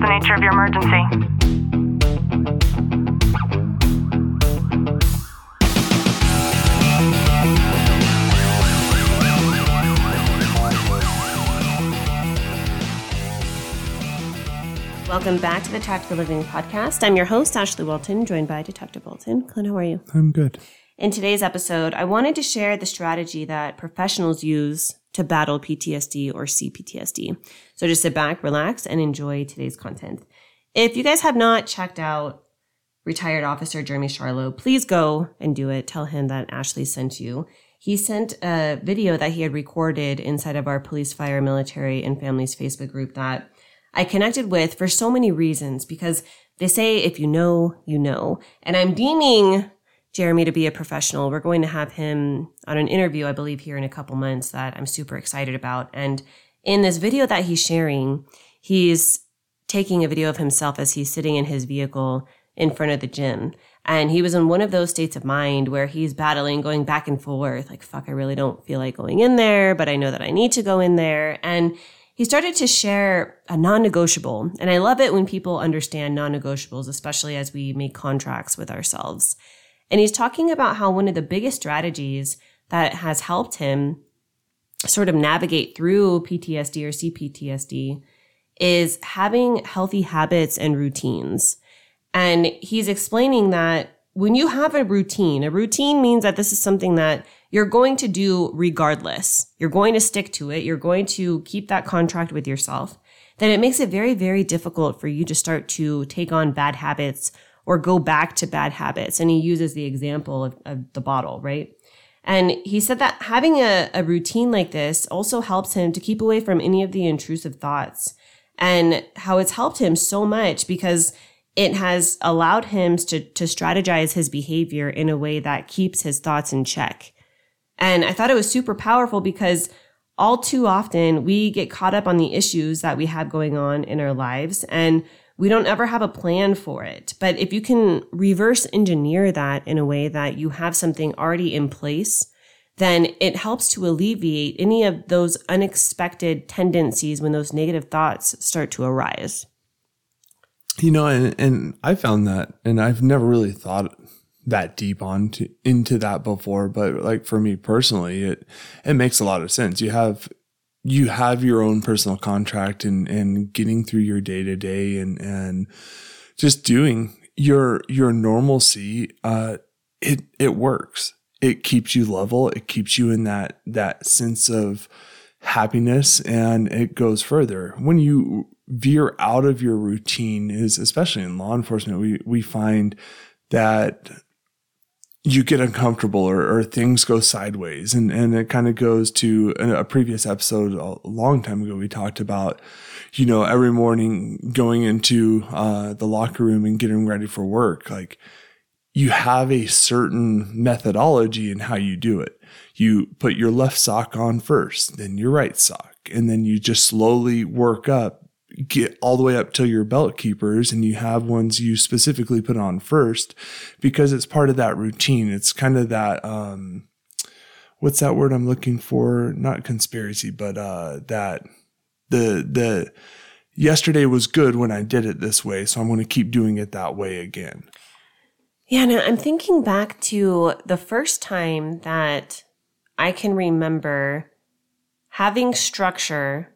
the nature of your emergency? Welcome back to the Tactical Living Podcast. I'm your host, Ashlie Walton, joined by Detective Walton. Clint, how are you? I'm good. In today's episode, I wanted to share the strategy that professionals use to battle PTSD or CPTSD. So just sit back, relax, and enjoy today's content. If you guys have not checked out retired officer Jeremy Scharlow, please go and do it. Tell him that Ashlie sent you. He sent a video that he had recorded inside of our police, fire, military, and families Facebook group that I connected with for so many reasons because they say if you know, you know. And I'm deeming Jeremy to be a professional. We're going to have him on an interview, I believe, here in a couple months that I'm super excited about. And in this video that he's sharing, he's taking a video of himself as he's sitting in his vehicle in front of the gym. And he was in one of those states of mind where he's battling, going back and forth, like, fuck, I really don't feel like going in there, but I know that I need to go in there. And he started to share a non negotiable. And I love it when people understand non negotiables, especially as we make contracts with ourselves. And he's talking about how one of the biggest strategies that has helped him sort of navigate through PTSD or CPTSD is having healthy habits and routines. And he's explaining that when you have a routine, a routine means that this is something that you're going to do regardless. You're going to stick to it. You're going to keep that contract with yourself. Then it makes it very, very difficult for you to start to take on bad habits or go back to bad habits. And he uses the example of, of the bottle, right? And he said that having a, a routine like this also helps him to keep away from any of the intrusive thoughts and how it's helped him so much because it has allowed him to, to strategize his behavior in a way that keeps his thoughts in check. And I thought it was super powerful because all too often we get caught up on the issues that we have going on in our lives and we don't ever have a plan for it. But if you can reverse engineer that in a way that you have something already in place, then it helps to alleviate any of those unexpected tendencies when those negative thoughts start to arise. You know, and, and I found that, and I've never really thought that deep on to, into that before, but like for me personally, it, it makes a lot of sense. You have, you have your own personal contract and, and getting through your day to day and, and just doing your, your normalcy, uh, it, it works. It keeps you level. It keeps you in that, that sense of happiness and it goes further. When you veer out of your routine is, especially in law enforcement, we, we find that you get uncomfortable or, or things go sideways. And, and it kind of goes to a, previous episode a long time ago. We talked about, you know, every morning going into uh, the locker room and getting ready for work. Like you have a certain methodology in how you do it. You put your left sock on first, then your right sock, and then you just slowly work up get all the way up to your belt keepers and you have ones you specifically put on first because it's part of that routine. It's kind of that, um, what's that word I'm looking for? Not conspiracy, but, uh, that the, the, yesterday was good when I did it this way. So I'm going to keep doing it that way again. Yeah. Now I'm thinking back to the first time that I can remember having structure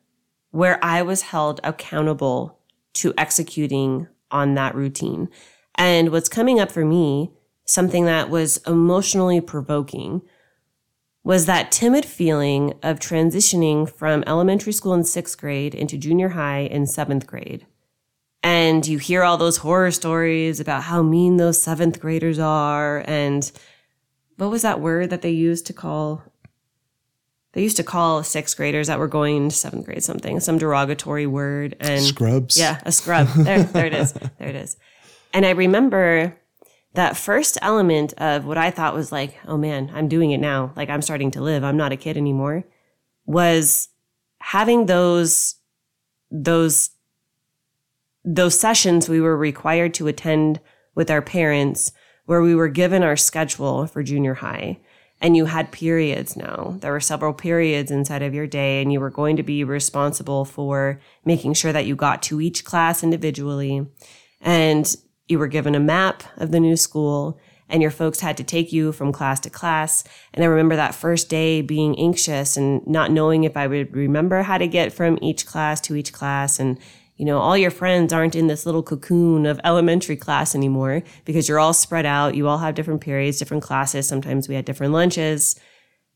where I was held accountable to executing on that routine. And what's coming up for me, something that was emotionally provoking, was that timid feeling of transitioning from elementary school in sixth grade into junior high in seventh grade. And you hear all those horror stories about how mean those seventh graders are. And what was that word that they used to call they used to call sixth graders that were going to seventh grade something, some derogatory word. And scrubs. Yeah, a scrub. There, there it is. There it is. And I remember that first element of what I thought was like, oh man, I'm doing it now. Like I'm starting to live. I'm not a kid anymore. Was having those, those, those sessions we were required to attend with our parents where we were given our schedule for junior high and you had periods now. There were several periods inside of your day, and you were going to be responsible for making sure that you got to each class individually. And you were given a map of the new school, and your folks had to take you from class to class. And I remember that first day being anxious and not knowing if I would remember how to get from each class to each class. And, you know, all your friends aren't in this little cocoon of elementary class anymore because you're all spread out. You all have different periods, different classes. Sometimes we had different lunches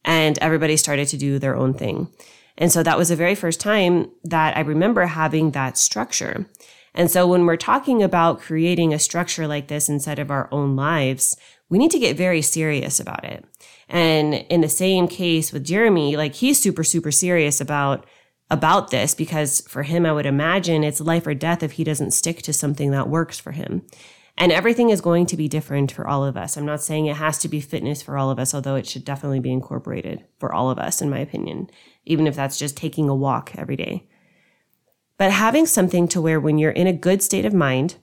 and everybody started to do their own thing. And so that was the very first time that I remember having that structure. And so when we're talking about creating a structure like this inside of our own lives, we need to get very serious about it. And in the same case with Jeremy, like he's super, super serious about about this because for him, I would imagine it's life or death if he doesn't stick to something that works for him. And everything is going to be different for all of us. I'm not saying it has to be fitness for all of us, although it should definitely be incorporated for all of us, in my opinion, even if that's just taking a walk every day. But having something to where when you're in a good state of mind,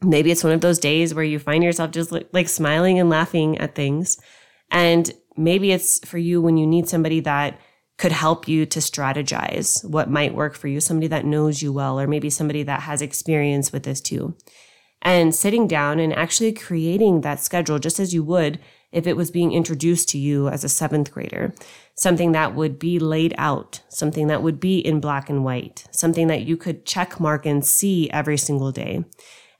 maybe it's one of those days where you find yourself just like, smiling and laughing at things. And maybe it's for you when you need somebody that could help you to strategize what might work for you, somebody that knows you well, or maybe somebody that has experience with this too. And sitting down and actually creating that schedule just as you would if it was being introduced to you as a seventh grader. Something that would be laid out, something that would be in black and white, something that you could check mark and see every single day.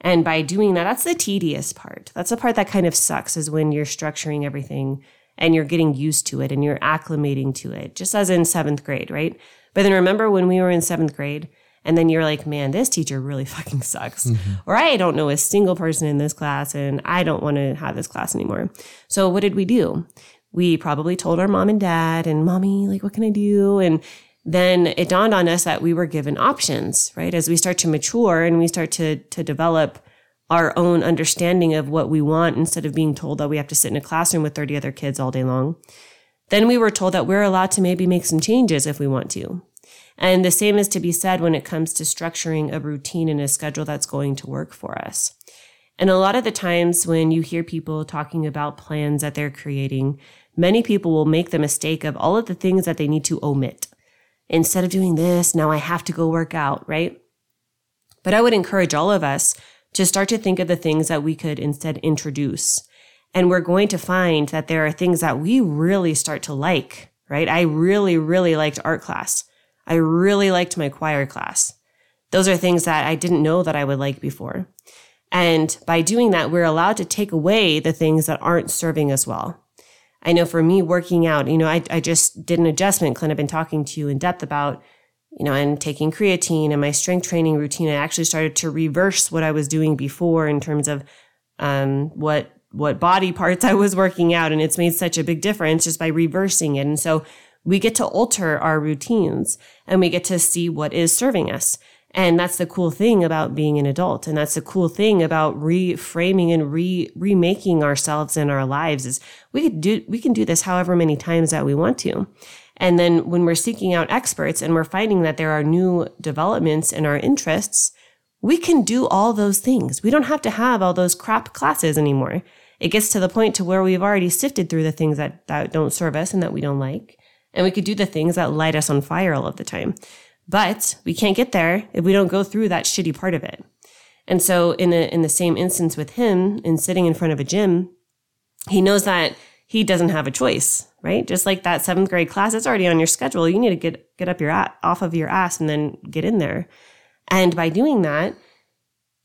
And by doing that, that's the tedious part. That's the part that kind of sucks is when you're structuring everything and you're getting used to it and you're acclimating to it, just as in seventh grade, right? But then remember when we were in seventh grade and then you're like, man, this teacher really fucking sucks. Mm-hmm. Or I don't know a single person in this class and I don't want to have this class anymore. So what did we do? We probably told our mom and dad and mommy, like, what can I do? And then it dawned on us that we were given options, right? As we start to mature and we start to, to develop our own understanding of what we want instead of being told that we have to sit in a classroom with 30 other kids all day long. Then we were told that we're allowed to maybe make some changes if we want to. And the same is to be said when it comes to structuring a routine and a schedule that's going to work for us. And a lot of the times when you hear people talking about plans that they're creating, many people will make the mistake of all of the things that they need to omit. Instead of doing this, now I have to go work out, right? But I would encourage all of us to start to think of the things that we could instead introduce. And we're going to find that there are things that we really start to like, right? I really, really liked art class. I really liked my choir class. Those are things that I didn't know that I would like before. And by doing that, we're allowed to take away the things that aren't serving us well. I know for me working out, you know, I, I just did an adjustment. Clint, I've been talking to you in depth about you know, and taking creatine and my strength training routine, I actually started to reverse what I was doing before in terms of um, what what body parts I was working out, and it's made such a big difference just by reversing it. And so we get to alter our routines and we get to see what is serving us. And that's the cool thing about being an adult. And that's the cool thing about reframing and re remaking ourselves in our lives is we could do, we can do this however many times that we want to. And then when we're seeking out experts and we're finding that there are new developments in our interests, we can do all those things. We don't have to have all those crap classes anymore. It gets to the point to where we've already sifted through the things that, that don't serve us and that we don't like. And we could do the things that light us on fire all of the time. But we can't get there if we don't go through that shitty part of it. And so in the, in the same instance with him in sitting in front of a gym, he knows that he doesn't have a choice, right? Just like that seventh grade class, it's already on your schedule. You need to get, get up your off of your ass and then get in there. And by doing that,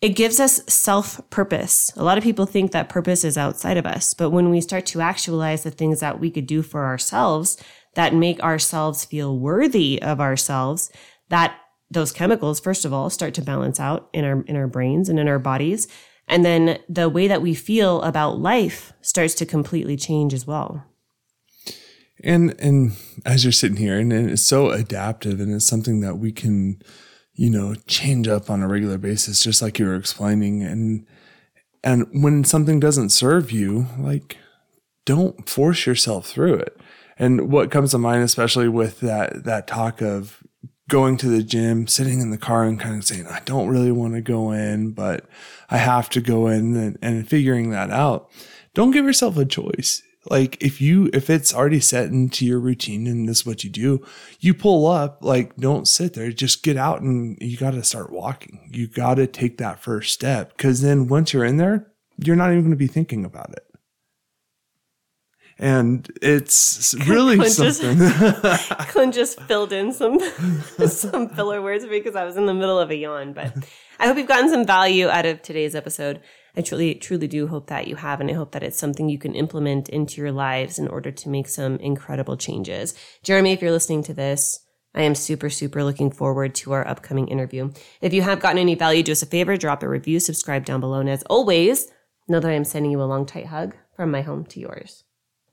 it gives us self purpose. A lot of people think that purpose is outside of us, but when we start to actualize the things that we could do for ourselves that make ourselves feel worthy of ourselves, that those chemicals, first of all, start to balance out in our, in our brains and in our bodies. And then the way that we feel about life starts to completely change as well. And and as you're sitting here, and, it's so adaptive, and it's something that we can, you know, change up on a regular basis, just like you were explaining. And and when something doesn't serve you, like don't force yourself through it. And what comes to mind, especially with that that talk of going to the gym, sitting in the car and kind of saying, I don't really want to go in, but I have to go in and, and figuring that out. Don't give yourself a choice. Like if you if it's already set into your routine and this is what you do, you pull up, like don't sit there, just get out and you got to start walking. You got to take that first step cuz then once you're in there, you're not even going to be thinking about it. And it's really Clint just- something. Clint just filled in some some filler words because I was in the middle of a yawn. But I hope you've gotten some value out of today's episode. I truly, truly do hope that you have, and I hope that it's something you can implement into your lives in order to make some incredible changes. Jeremy, if you're listening to this, I am super, super looking forward to our upcoming interview. If you have gotten any value, do us a favor, drop a review, subscribe down below, and as always, know that I am sending you a long, tight hug from my home to yours.